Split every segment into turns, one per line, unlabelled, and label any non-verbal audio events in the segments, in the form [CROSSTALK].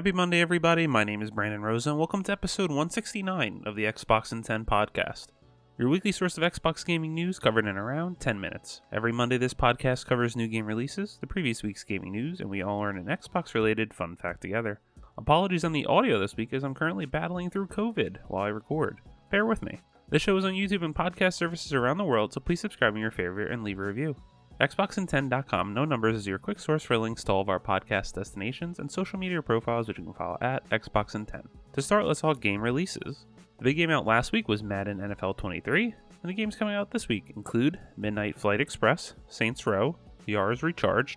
Happy Monday, everybody. My name is Brandon Rosa, and welcome to episode 169 of the Xbox in 10 podcast, your weekly source of Xbox gaming news covered in around 10 minutes. Every Monday, this podcast covers new game releases, the previous week's gaming news, and we all learn an Xbox related fun fact together. Apologies on the audio this week as I'm currently battling through COVID while I record. Bear with me. This show is on YouTube and podcast services around the world, so please subscribe in your favorite and leave a review. XboxIn10.com, no numbers, is your quick source for links to all of our podcast destinations and social media profiles, which you can follow at XboxIn10. To start, let's talk game releases. The big game out last week was Madden NFL 23, and the games coming out this week include Midnight Flight Express, Saints Row, Yars Recharged,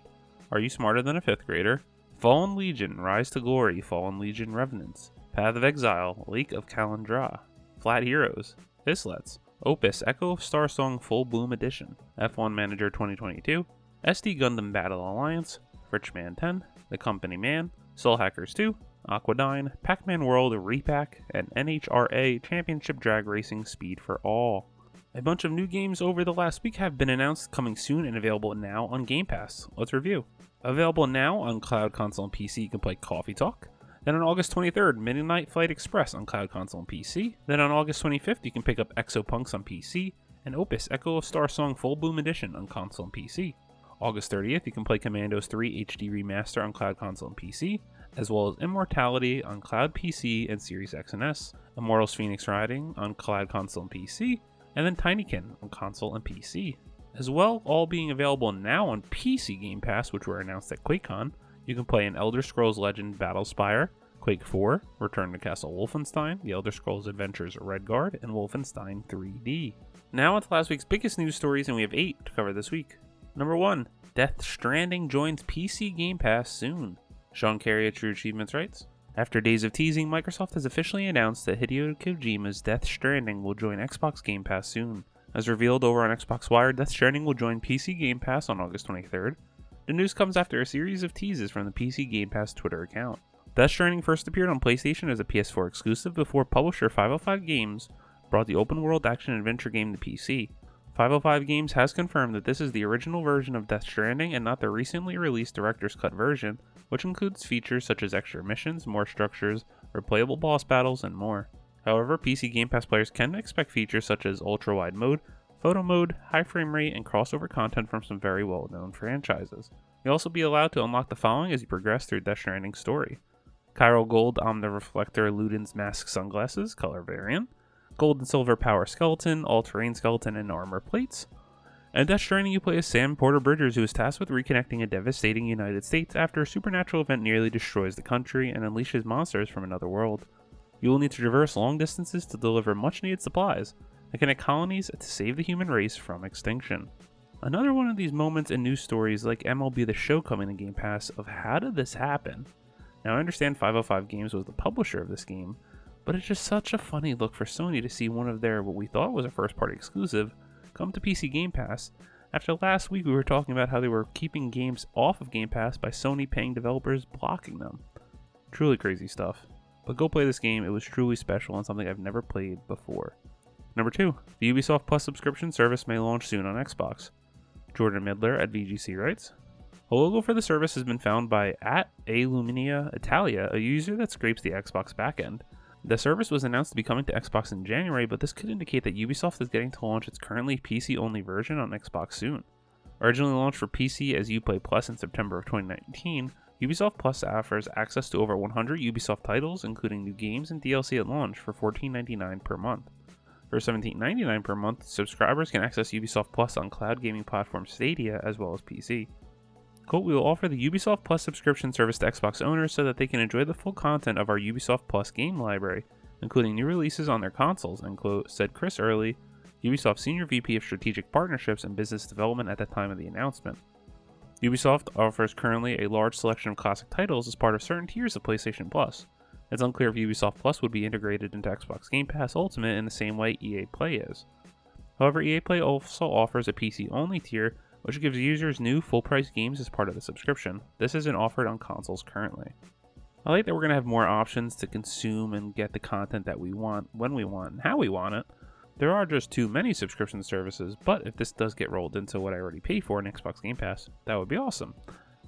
Are You Smarter Than a Fifth Grader, Fallen Legion Rise to Glory, Fallen Legion Revenants, Path of Exile, Lake of Kalandra, Flat Heroes, Islets, Opus Echo of Starsong Full Bloom Edition, F1 Manager 2022, SD Gundam Battle Alliance, Richman 10, The Company Man, Soul Hackers 2, Aquadyne, Pac Man World Repack, and NHRA Championship Drag Racing Speed for All. A bunch of new games over the last week have been announced coming soon and available now on Game Pass. Let's review. Available now on Cloud Console and PC, you can play Coffee Talk, then on August 23rd, Midnight Flight Express on Cloud Console and PC. Then on August 25th, you can pick up Exapunks on PC and Opus Echo of Star Song Full Bloom Edition on console and PC. August 30th, you can play Commandos 3 HD Remaster on Cloud Console and PC, as well as Immortality on Cloud PC and Series X and S, Immortals Fenyx Rising on Cloud Console and PC, and then Tinykin on console and PC. As well, all being available now on PC Game Pass, which were announced at QuakeCon, you can play an Elder Scrolls Legend Battlespire, Quake 4, Return to Castle Wolfenstein, The Elder Scrolls Adventures Redguard, and Wolfenstein 3D. Now on to last week's biggest news stories, and we have eight to cover this week. Number 1. Death Stranding joins PC Game Pass soon. Sean Carey at True Achievements writes, after days of teasing, Microsoft has officially announced that Hideo Kojima's Death Stranding will join Xbox Game Pass soon. As revealed over on Xbox Wire, Death Stranding will join PC Game Pass on August 23rd, the news comes after a series of teases from the PC Game Pass Twitter account. Death Stranding first appeared on PlayStation as a PS4 exclusive before publisher 505 Games brought the open world action adventure game to PC. 505 Games has confirmed that this is the original version of Death Stranding and not the recently released Director's Cut version, which includes features such as extra missions, more structures, replayable boss battles, and more. However, PC Game Pass players can expect features such as ultra wide mode, photo mode, high frame rate, and crossover content from some very well known franchises. You'll also be allowed to unlock the following as you progress through Death Stranding's story Chiral Gold Omnireflector Ludens Mask Sunglasses, color variant, Gold and Silver Power Skeleton, All Terrain Skeleton, and Armor Plates. And Death Stranding, you play as Sam Porter Bridgers, who is tasked with reconnecting a devastating United States after a supernatural event nearly destroys the country and unleashes monsters from another world. You will need to traverse long distances to deliver much needed supplies, and connect colonies to save the human race from extinction. Another one of these moments in news stories like MLB The Show coming to Game Pass of how did this happen? Now I understand 505 Games was the publisher of this game, but it's just such a funny look for Sony to see one of their what we thought was a first party exclusive come to PC Game Pass after last week we were talking about how they were keeping games off of Game Pass by Sony paying developers blocking them. Truly crazy stuff. But go play this game, it was truly special and something I've never played before. Number 2. The Ubisoft Plus subscription service may launch soon on Xbox. Jordan Middler at VGC writes A logo for the service has been found by at Aluminia Italia, a user that scrapes the Xbox backend. The service was announced to be coming to Xbox in January, but this could indicate that Ubisoft is getting to launch its currently PC only version on Xbox soon. Originally launched for PC as Uplay Plus in September of 2019, Ubisoft Plus offers access to over 100 Ubisoft titles, including new games and DLC at launch for $14.99 per month. For $17.99 per month, subscribers can access Ubisoft Plus on cloud gaming platform Stadia as well as PC. Quote, we will offer the Ubisoft Plus subscription service to Xbox owners so that they can enjoy the full content of our Ubisoft Plus game library, including new releases on their consoles, end quote, said Chris Early, Ubisoft Senior VP of Strategic Partnerships and Business Development at the time of the announcement. Ubisoft offers currently a large selection of classic titles as part of certain tiers of PlayStation Plus, it's unclear if Ubisoft Plus would be integrated into Xbox Game Pass Ultimate in the same way EA Play is. However, EA Play also offers a PC only tier, which gives users new full price games as part of the subscription. This isn't offered on consoles currently. I like that we're going to have more options to consume and get the content that we want when we want and how we want it. There are just too many subscription services, but if this does get rolled into what I already pay for in Xbox Game Pass, that would be awesome.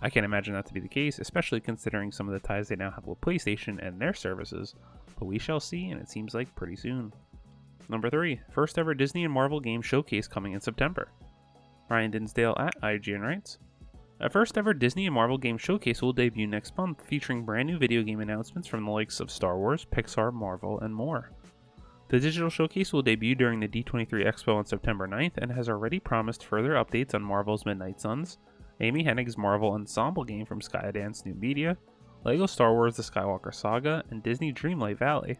I can't imagine that to be the case, especially considering some of the ties they now have with PlayStation and their services, but we shall see, and it seems like pretty soon. Number 3, first ever Disney and Marvel game showcase coming in September. Ryan Dinsdale at IGN writes A first ever Disney and Marvel game showcase will debut next month, featuring brand new video game announcements from the likes of Star Wars, Pixar, Marvel, and more. The digital showcase will debut during the D23 Expo on September 9th and has already promised further updates on Marvel's Midnight Suns, Amy Hennig's Marvel Ensemble game from Skydance New Media, LEGO Star Wars The Skywalker Saga, and Disney Dreamlight Valley.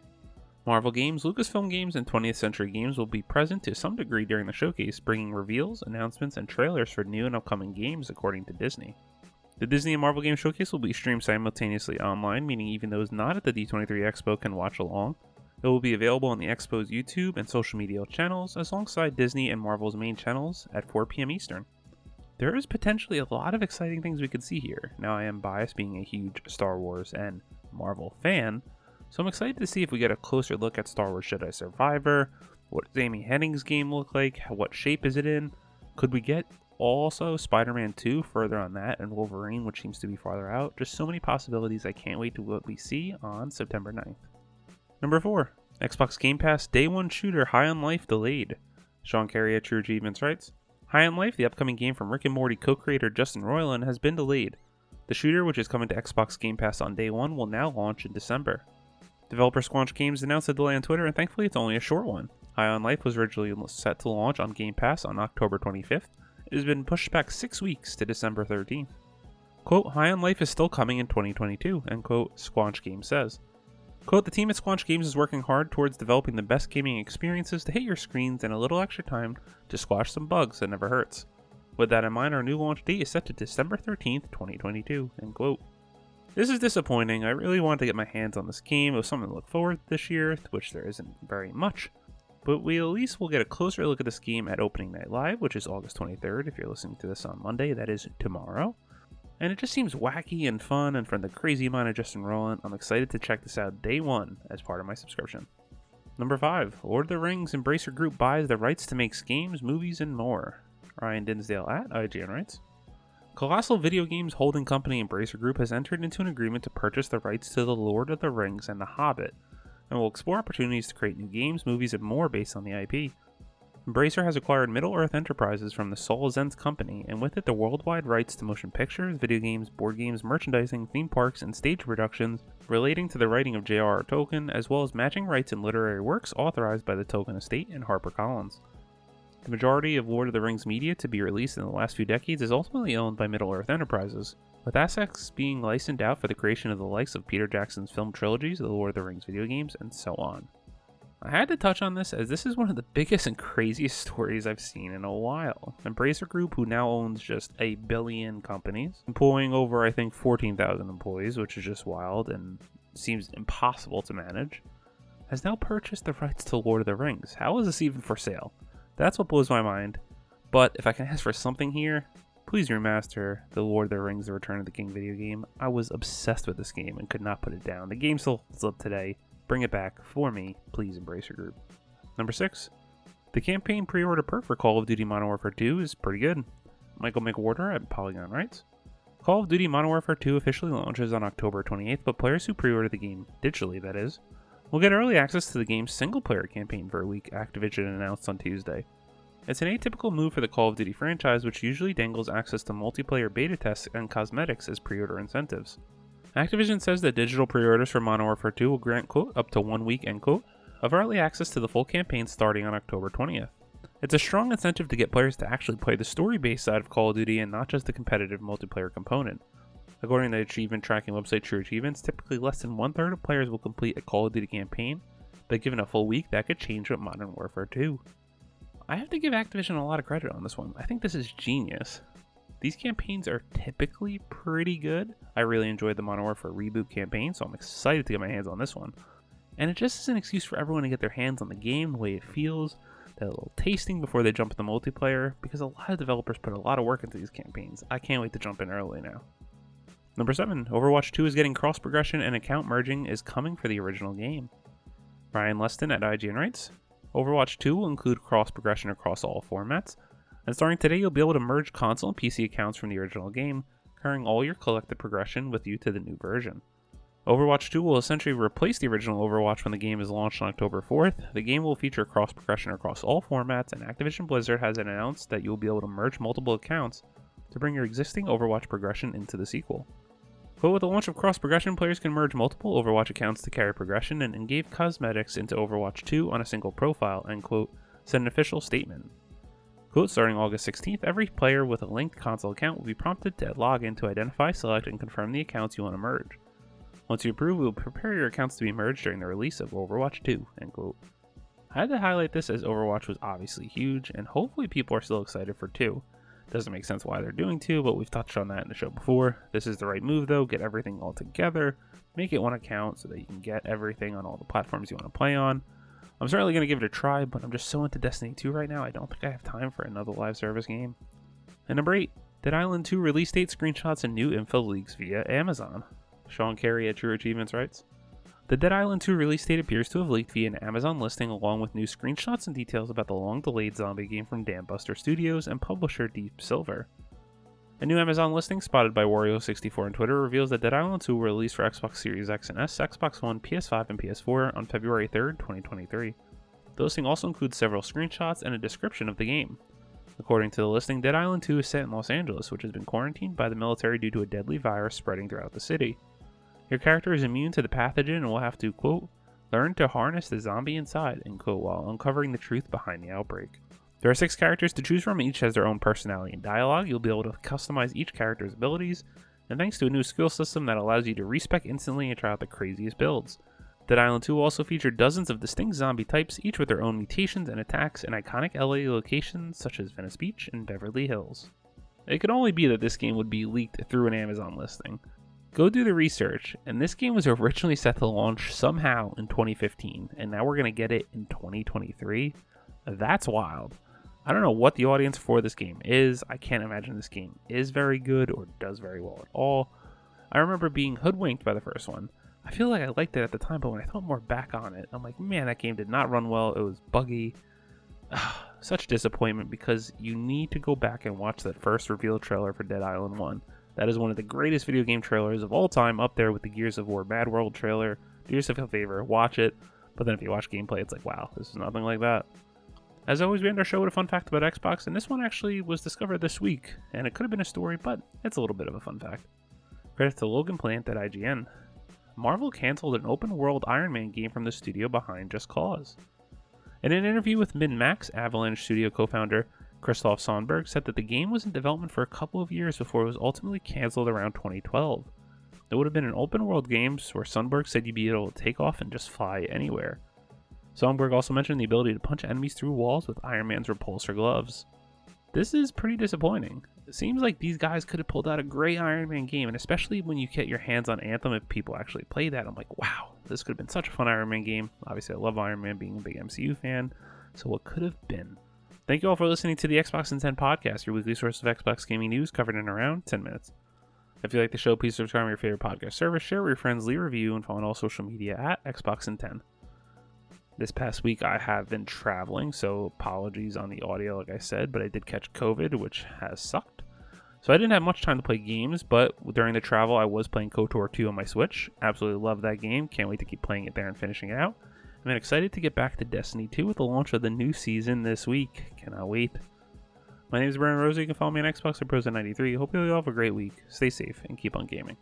Marvel Games, Lucasfilm Games, and 20th Century Games will be present to some degree during the showcase, bringing reveals, announcements, and trailers for new and upcoming games, according to Disney. The Disney and Marvel Game Showcase will be streamed simultaneously online, meaning even those not at the D23 Expo can watch along. It will be available on the Expo's YouTube and social media channels, alongside Disney and Marvel's main channels at 4 p.m. Eastern there is potentially a lot of exciting things we could see here. Now, I am biased being a huge Star Wars and Marvel fan, so I'm excited to see if we get a closer look at Star Wars Jedi Survivor. What does Amy Hennig's game look like? What shape is it in? Could we get also Spider Man 2 further on that and Wolverine, which seems to be farther out? Just so many possibilities. I can't wait to what we see on September 9th. Number 4 Xbox Game Pass Day 1 shooter High on Life delayed. Sean Carey at True Achievements writes High on Life, the upcoming game from Rick and Morty co creator Justin Roiland, has been delayed. The shooter, which is coming to Xbox Game Pass on day one, will now launch in December. Developer Squanch Games announced the delay on Twitter, and thankfully it's only a short one. High on Life was originally set to launch on Game Pass on October 25th. It has been pushed back six weeks to December 13th. Quote, High on Life is still coming in 2022, end quote, Squanch Games says. Quote, the team at Squanch Games is working hard towards developing the best gaming experiences to hit your screens and a little extra time to squash some bugs that never hurts. With that in mind, our new launch date is set to December 13th, 2022, end quote. This is disappointing. I really wanted to get my hands on this game. It was something to look forward to this year, which there isn't very much. But we at least will get a closer look at this game at Opening Night Live, which is August 23rd. If you're listening to this on Monday, that is tomorrow and it just seems wacky and fun. And from the crazy mind of Justin Roiland, I'm excited to check this out day one as part of my subscription. Number five, Lord of the Rings Embracer Group buys the rights to make games, movies, and more. Ryan Dinsdale at IGN writes. Colossal Video Games holding company Embracer Group has entered into an agreement to purchase the rights to The Lord of the Rings and The Hobbit, and will explore opportunities to create new games, movies, and more based on the IP. Embracer has acquired Middle Earth Enterprises from the Saul Zaentz Company, and with it the worldwide rights to motion pictures, video games, board games, merchandising, theme parks, and stage productions relating to the writing of J.R.R. Tolkien, as well as matching rights in literary works authorized by the Tolkien Estate and HarperCollins. The majority of Lord of the Rings media to be released in the last few decades is ultimately owned by Middle Earth Enterprises, with assets being licensed out for the creation of the likes of Peter Jackson's film trilogies, the Lord of the Rings video games, and so on. I had to touch on this as this is one of the biggest and craziest [LAUGHS] stories I've seen in a while. Embracer Group, who now owns just a billion companies, employing over, I think, 14,000 employees, which is just wild and seems impossible to manage, has now purchased the rights to Lord of the Rings. How is this even for sale? That's what blows my mind. But if I can ask for something here, please remaster the Lord of the Rings The Return of the King video game. I was obsessed with this game and could not put it down. The game still holds up today Bring it back for me, please, Embracer Group. Number 6. The campaign pre order perk for Call of Duty Modern Warfare 2 is pretty good. Michael McWhorter at Polygon writes Call of Duty Modern Warfare 2 officially launches on October 28th, but players who pre order the game, digitally that is, will get early access to the game's single player campaign for a week, Activision announced on Tuesday. It's an atypical move for the Call of Duty franchise, which usually dangles access to multiplayer beta tests and cosmetics as pre order incentives. Activision says that digital pre-orders for Modern Warfare 2 will grant quote up to one week end quote of early access to the full campaign starting on October 20th. It's a strong incentive to get players to actually play the story-based side of Call of Duty and not just the competitive multiplayer component. According to the achievement tracking website True Achievements, typically less than one third of players will complete a Call of Duty campaign, but given a full week, that could change with Modern Warfare 2. I have to give Activision a lot of credit on this one. I think this is genius. These campaigns are typically pretty good. I really enjoyed the Modern Warfare reboot campaign, so I'm excited to get my hands on this one. And it just is an excuse for everyone to get their hands on the game, the way it feels, that little tasting before they jump in the multiplayer, because a lot of developers put a lot of work into these campaigns. I can't wait to jump in early now. Number 7, Overwatch 2 is getting cross progression and account merging is coming for the original game. Ryan Leston at IGN writes Overwatch 2 will include cross progression across all formats, and starting today, you'll be able to merge console and PC accounts from the original game, carrying all your collected progression with you to the new version. Overwatch 2 will essentially replace the original Overwatch when the game is launched on October 4th. The game will feature cross progression across all formats, and Activision Blizzard has announced that you will be able to merge multiple accounts to bring your existing Overwatch progression into the sequel. But with the launch of cross progression, players can merge multiple Overwatch accounts to carry progression and engage cosmetics into Overwatch 2 on a single profile, end quote, said an official statement. Quote, starting August 16th, every player with a linked console account will be prompted to log in to identify, select, and confirm the accounts you want to merge. Once you approve, we will prepare your accounts to be merged during the release of Overwatch 2, end quote. I had to highlight this as Overwatch was obviously huge, and hopefully people are still excited for 2. Doesn't make sense why they're doing two, but we've touched on that in the show before. This is the right move though. Get everything all together. Make it one account so that you can get everything on all the platforms you want to play on. I'm certainly going to give it a try, but I'm just so into Destiny 2 right now, I don't think I have time for another live service game. And number 8, Dead Island 2 release date screenshots and new info leaks via Amazon. Sean Carey at True Achievements writes the Dead Island 2 release date appears to have leaked via an Amazon listing along with new screenshots and details about the long delayed zombie game from Dambuster Studios and publisher Deep Silver. A new Amazon listing spotted by Wario64 on Twitter reveals that Dead Island 2 will release for Xbox Series X and S, Xbox One, PS5, and PS4 on February 3rd, 2023. The listing also includes several screenshots and a description of the game. According to the listing, Dead Island 2 is set in Los Angeles, which has been quarantined by the military due to a deadly virus spreading throughout the city. Your character is immune to the pathogen and will have to, quote, learn to harness the zombie inside, end quote, while uncovering the truth behind the outbreak. There are six characters to choose from, each has their own personality and dialogue. You'll be able to customize each character's abilities, and thanks to a new skill system that allows you to respec instantly and try out the craziest builds. Dead Island 2 also featured dozens of distinct zombie types, each with their own mutations and attacks in iconic LA locations such as Venice Beach and Beverly Hills. It could only be that this game would be leaked through an Amazon listing. Go do the research, and this game was originally set to launch somehow in 2015, and now we're going to get it in 2023. That's wild. I don't know what the audience for this game is. I can't imagine this game is very good or does very well at all. I remember being hoodwinked by the first one. I feel like I liked it at the time, but when I thought more back on it, I'm like, man, that game did not run well. It was buggy. [SIGHS] Such disappointment because you need to go back and watch that first reveal trailer for Dead Island 1 that is one of the greatest video game trailers of all time, up there with the Gears of War Mad World trailer. Do yourself a favor, watch it. But then if you watch gameplay, it's like, wow, this is nothing like that. As always, we end our show with a fun fact about Xbox, and this one actually was discovered this week, and it could have been a story, but it's a little bit of a fun fact. Credit to Logan Plant at IGN. Marvel canceled an open world Iron Man game from the studio behind Just Cause. In an interview with MinnMax, Avalanche Studio co founder Kristoff Sundberg said that the game was in development for a couple of years before it was ultimately canceled around 2012. It would have been an open world game where Sundberg said you'd be able to take off and just fly anywhere. Sundberg also mentioned the ability to punch enemies through walls with Iron Man's repulsor gloves. This is pretty disappointing. It seems like these guys could have pulled out a great Iron Man game, and especially when you get your hands on Anthem, if people actually play that, I'm like, wow, this could have been such a fun Iron Man game. Obviously, I love Iron Man being a big MCU fan, so what could have been? Thank you all for listening to the Xbox in 10 podcast, your weekly source of Xbox gaming news covered in around 10 minutes. If you like the show, please subscribe to your favorite podcast service, share with your friends, leave a review, and follow on all social media at Xbox in 10. This past week, I have been traveling, so apologies on the audio, like I said, but I did catch COVID, which has sucked. So I didn't have much time to play games, but during the travel, I was playing KOTOR 2 on my Switch. Absolutely love that game. Can't wait to keep playing it there and finishing it out. I'm excited to get back to Destiny 2 with the launch of the new season this week. Cannot wait. My name is Brian Rosa. You can follow me on Xbox at Proza93. Hope you all have a great week. Stay safe and keep on gaming.